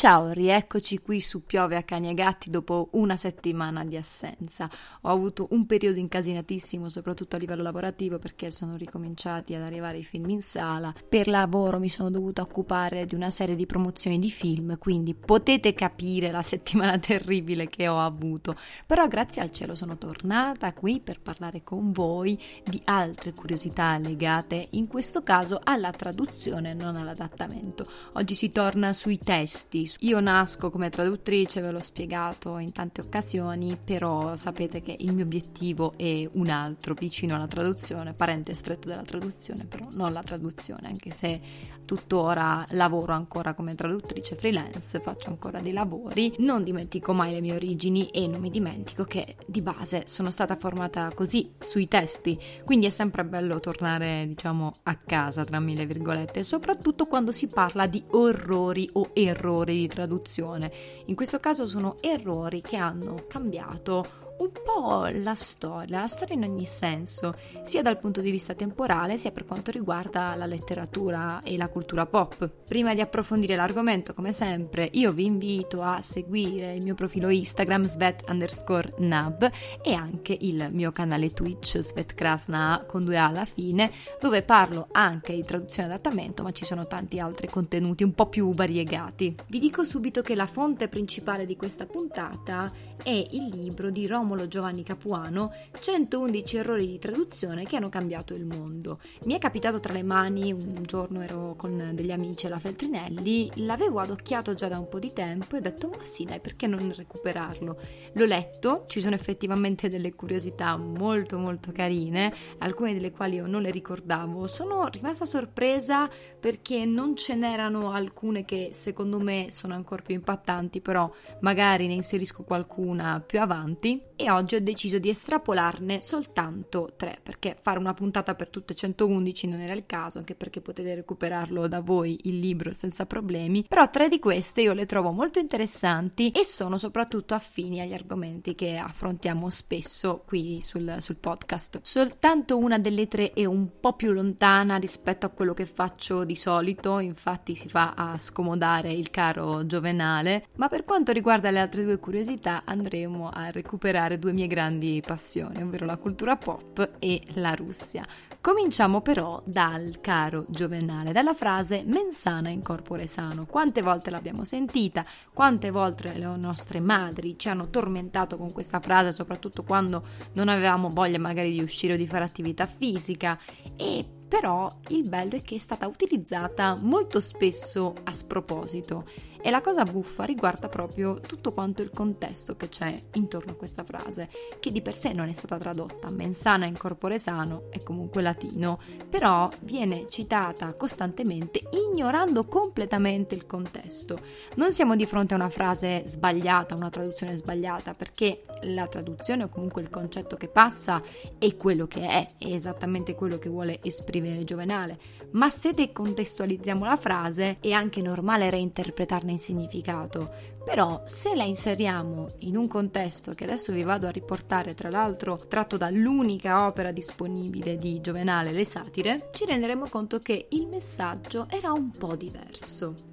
Ciao, rieccoci qui su Piove a cani e gatti dopo una settimana di assenza. Ho avuto un periodo incasinatissimo, soprattutto a livello lavorativo, perché sono ricominciati ad arrivare i film in sala. Per lavoro mi sono dovuta occupare di una serie di promozioni di film, quindi potete capire la settimana terribile che ho avuto. Però grazie al cielo sono tornata qui per parlare con voi di altre curiosità legate, in questo caso alla traduzione, non all'adattamento. Oggi si torna sui testi io nasco come traduttrice, ve l'ho spiegato in tante occasioni, però sapete che il mio obiettivo è un altro, vicino alla traduzione, parente stretto della traduzione, però non la traduzione, anche se tuttora lavoro ancora come traduttrice freelance, faccio ancora dei lavori, non dimentico mai le mie origini e non mi dimentico che di base sono stata formata così sui testi, quindi è sempre bello tornare diciamo a casa tra mille virgolette, soprattutto quando si parla di orrori o errori di traduzione. In questo caso sono errori che hanno cambiato un po' la storia, la storia in ogni senso, sia dal punto di vista temporale sia per quanto riguarda la letteratura e la cultura pop. Prima di approfondire l'argomento, come sempre, io vi invito a seguire il mio profilo Instagram svet underscore nab e anche il mio canale Twitch svetkrasna con due A alla fine, dove parlo anche di traduzione e adattamento, ma ci sono tanti altri contenuti un po' più variegati. Vi dico subito che la fonte principale di questa puntata è il libro di Romolo Giovanni Capuano 111 errori di traduzione che hanno cambiato il mondo. Mi è capitato tra le mani, un giorno ero con degli amici alla Feltrinelli, l'avevo adocchiato già da un po' di tempo e ho detto ma sì dai perché non recuperarlo? L'ho letto, ci sono effettivamente delle curiosità molto molto carine, alcune delle quali io non le ricordavo, sono rimasta sorpresa perché non ce n'erano alcune che secondo me sono ancora più impattanti, però magari ne inserisco qualcuna una più avanti e oggi ho deciso di estrapolarne soltanto tre perché fare una puntata per tutte 111 non era il caso anche perché potete recuperarlo da voi il libro senza problemi. Però tre di queste io le trovo molto interessanti e sono soprattutto affini agli argomenti che affrontiamo spesso qui sul, sul podcast. Soltanto una delle tre è un po' più lontana rispetto a quello che faccio di solito infatti si fa a scomodare il caro Giovenale ma per quanto riguarda le altre due curiosità andremo a recuperare due mie grandi passioni, ovvero la cultura pop e la Russia. Cominciamo però dal caro Giovenale, dalla frase mensana in corpore sano. Quante volte l'abbiamo sentita, quante volte le nostre madri ci hanno tormentato con questa frase, soprattutto quando non avevamo voglia magari di uscire o di fare attività fisica e però il bello è che è stata utilizzata molto spesso a sproposito e la cosa buffa riguarda proprio tutto quanto il contesto che c'è intorno a questa frase, che di per sé non è stata tradotta mensana in corpore sano, è comunque latino, però viene citata costantemente ignorando completamente il contesto. Non siamo di fronte a una frase sbagliata, una traduzione sbagliata, perché la traduzione o comunque il concetto che passa è quello che è, è esattamente quello che vuole esprimere Giovenale, ma se decontestualizziamo la frase è anche normale reinterpretarne in significato, però se la inseriamo in un contesto che adesso vi vado a riportare, tra l'altro tratto dall'unica opera disponibile di Giovenale, Le Satire, ci renderemo conto che il messaggio era un po' diverso.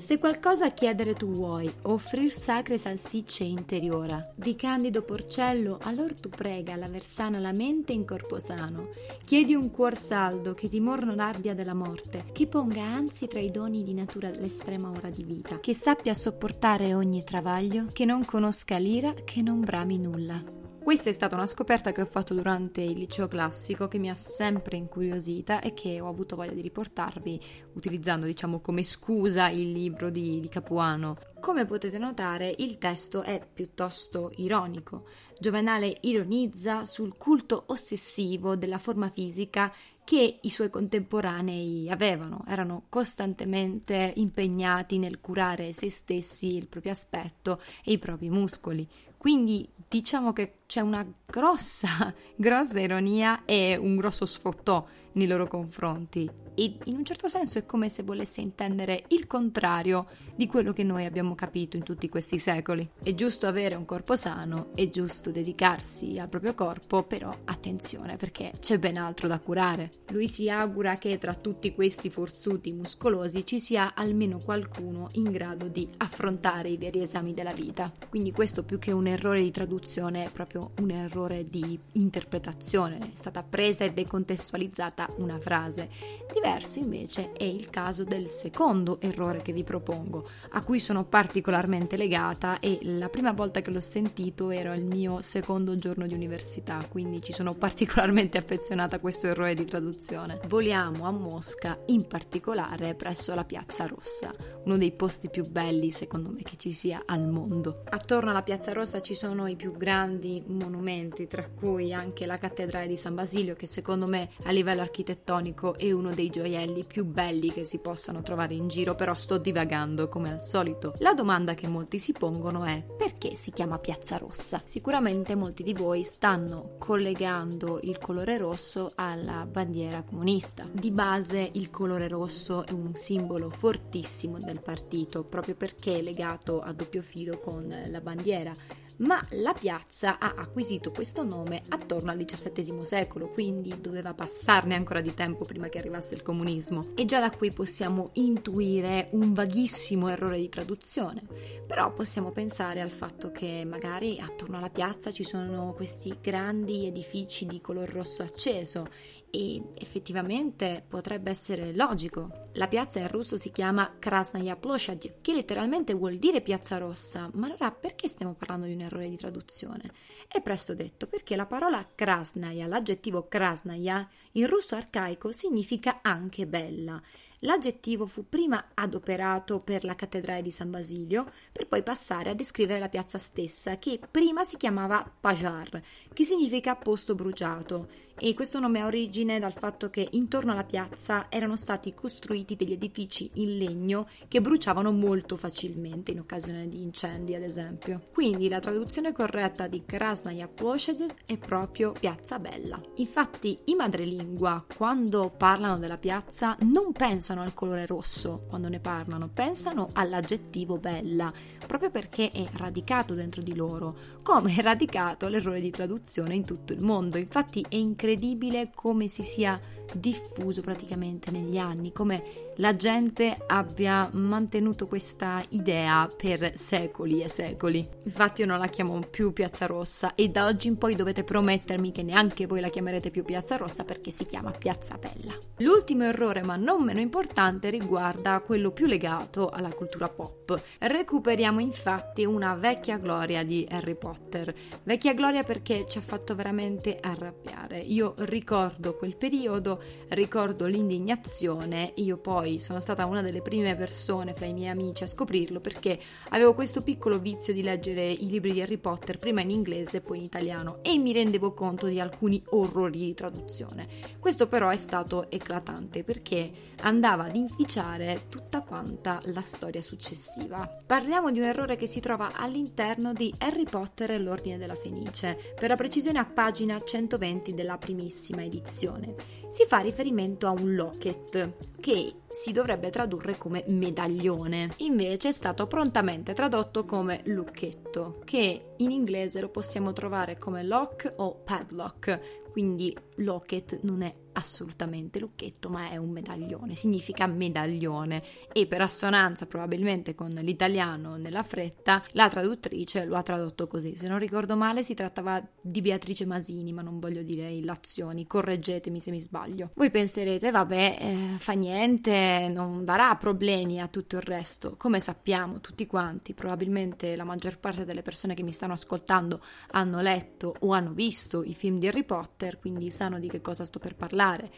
Se qualcosa chiedere tu vuoi, offrir sacre salsicce interiora, di candido porcello, allor tu prega la versana la mente in corpo sano. Chiedi un cuor saldo che timor non abbia della morte, che ponga anzi tra i doni di natura l'estrema ora di vita, che sappia sopportare ogni travaglio, che non conosca l'ira, che non brami nulla. Questa è stata una scoperta che ho fatto durante il liceo classico che mi ha sempre incuriosita e che ho avuto voglia di riportarvi utilizzando diciamo come scusa il libro di, di Capuano. Come potete notare il testo è piuttosto ironico. Giovenale ironizza sul culto ossessivo della forma fisica che i suoi contemporanei avevano, erano costantemente impegnati nel curare se stessi, il proprio aspetto e i propri muscoli. Quindi diciamo che c'è una grossa, grossa ironia e un grosso sfottò nei loro confronti e in un certo senso è come se volesse intendere il contrario di quello che noi abbiamo capito in tutti questi secoli. È giusto avere un corpo sano, è giusto dedicarsi al proprio corpo, però attenzione perché c'è ben altro da curare. Lui si augura che tra tutti questi forzuti muscolosi ci sia almeno qualcuno in grado di affrontare i veri esami della vita. Quindi questo più che un errore di traduzione proprio un errore di interpretazione, è stata presa e decontestualizzata una frase. Diverso invece è il caso del secondo errore che vi propongo, a cui sono particolarmente legata e la prima volta che l'ho sentito era il mio secondo giorno di università, quindi ci sono particolarmente affezionata a questo errore di traduzione. Voliamo a Mosca, in particolare presso la Piazza Rossa, uno dei posti più belli secondo me che ci sia al mondo. Attorno alla Piazza Rossa ci sono i più grandi monumenti, tra cui anche la cattedrale di San Basilio che secondo me a livello architettonico è uno dei gioielli più belli che si possano trovare in giro, però sto divagando come al solito. La domanda che molti si pongono è perché si chiama Piazza Rossa? Sicuramente molti di voi stanno collegando il colore rosso alla bandiera comunista. Di base il colore rosso è un simbolo fortissimo del partito, proprio perché è legato a doppio filo con la bandiera ma la piazza ha acquisito questo nome attorno al XVII secolo, quindi doveva passarne ancora di tempo prima che arrivasse il comunismo. E già da qui possiamo intuire un vaghissimo errore di traduzione, però possiamo pensare al fatto che magari attorno alla piazza ci sono questi grandi edifici di color rosso acceso e effettivamente potrebbe essere logico. La piazza in russo si chiama Krasnaya Ploshad, che letteralmente vuol dire piazza rossa, ma allora perché stiamo parlando di un errore di traduzione? È presto detto perché la parola Krasnaya, l'aggettivo Krasnaya, in russo arcaico significa anche bella L'aggettivo fu prima adoperato per la cattedrale di San Basilio, per poi passare a descrivere la piazza stessa, che prima si chiamava Pajar, che significa posto bruciato, e questo nome ha origine dal fatto che intorno alla piazza erano stati costruiti degli edifici in legno che bruciavano molto facilmente in occasione di incendi, ad esempio. Quindi la traduzione corretta di Krasnaya Ploshad è proprio Piazza Bella. Infatti i madrelingua, quando parlano della piazza, non pensano pensano al colore rosso quando ne parlano, pensano all'aggettivo bella, proprio perché è radicato dentro di loro, come è radicato l'errore di traduzione in tutto il mondo. Infatti è incredibile come si sia diffuso praticamente negli anni, come la gente abbia mantenuto questa idea per secoli e secoli. Infatti io non la chiamo più Piazza Rossa e da oggi in poi dovete promettermi che neanche voi la chiamerete più Piazza Rossa perché si chiama Piazza Bella. L'ultimo errore, ma non meno importante, riguarda quello più legato alla cultura pop. Recuperiamo infatti una vecchia gloria di Harry Potter. Vecchia gloria perché ci ha fatto veramente arrabbiare. Io ricordo quel periodo, ricordo l'indignazione, io poi poi sono stata una delle prime persone fra i miei amici a scoprirlo perché avevo questo piccolo vizio di leggere i libri di Harry Potter prima in inglese e poi in italiano e mi rendevo conto di alcuni orrori di traduzione. Questo però è stato eclatante perché andava ad inficiare tutta quanta la storia successiva. Parliamo di un errore che si trova all'interno di Harry Potter e l'Ordine della Fenice, per la precisione a pagina 120 della primissima edizione. Si fa riferimento a un locket che si dovrebbe tradurre come medaglione, invece è stato prontamente tradotto come lucchetto, che in inglese lo possiamo trovare come lock o padlock, quindi locket non è assolutamente lucchetto, ma è un medaglione, significa medaglione e per assonanza probabilmente con l'italiano nella fretta, la traduttrice lo ha tradotto così. Se non ricordo male si trattava di Beatrice Masini, ma non voglio dire illazioni, correggetemi se mi sbaglio. Voi penserete, vabbè, eh, fa niente, non darà problemi a tutto il resto. Come sappiamo tutti quanti, probabilmente la maggior parte delle persone che mi stanno ascoltando hanno letto o hanno visto i film di Harry Potter, quindi sanno di che cosa sto per parlare particolare.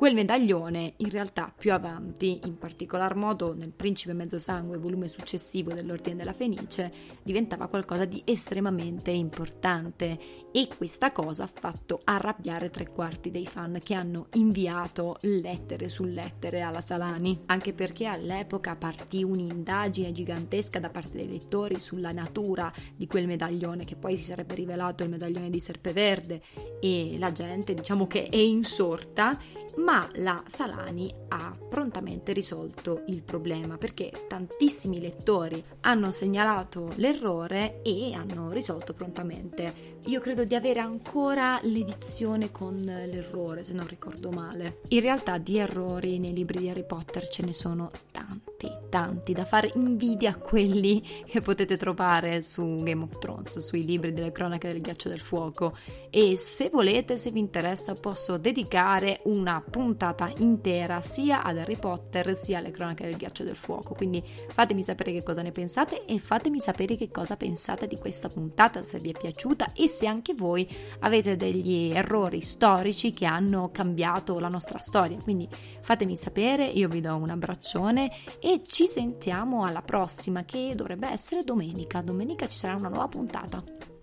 Quel medaglione, in realtà più avanti, in particolar modo nel Principe Mezzosangue, volume successivo dell'Ordine della Fenice, diventava qualcosa di estremamente importante e questa cosa ha fatto arrabbiare tre quarti dei fan che hanno inviato lettere su lettere alla Salani, anche perché all'epoca partì un'indagine gigantesca da parte dei lettori sulla natura di quel medaglione che poi si sarebbe rivelato il medaglione di Serpeverde e la gente diciamo che è insorta ma la Salani ha prontamente risolto il problema perché tantissimi lettori hanno segnalato l'errore e hanno risolto prontamente. Io credo di avere ancora l'edizione con l'errore, se non ricordo male. In realtà di errori nei libri di Harry Potter ce ne sono tanti, tanti, da fare invidia a quelli che potete trovare su Game of Thrones, sui libri delle cronache del ghiaccio del fuoco. E se volete, se vi interessa, posso dedicare una puntata intera sia ad Harry Potter sia alle cronache del ghiaccio del fuoco. Quindi fatemi sapere che cosa ne pensate e fatemi sapere che cosa pensate di questa puntata, se vi è piaciuta e se anche voi avete degli errori storici che hanno cambiato la nostra storia. Quindi fatemi sapere, io vi do un abbraccione e ci sentiamo alla prossima che dovrebbe essere domenica. Domenica ci sarà una nuova puntata.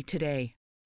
today.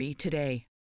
Today.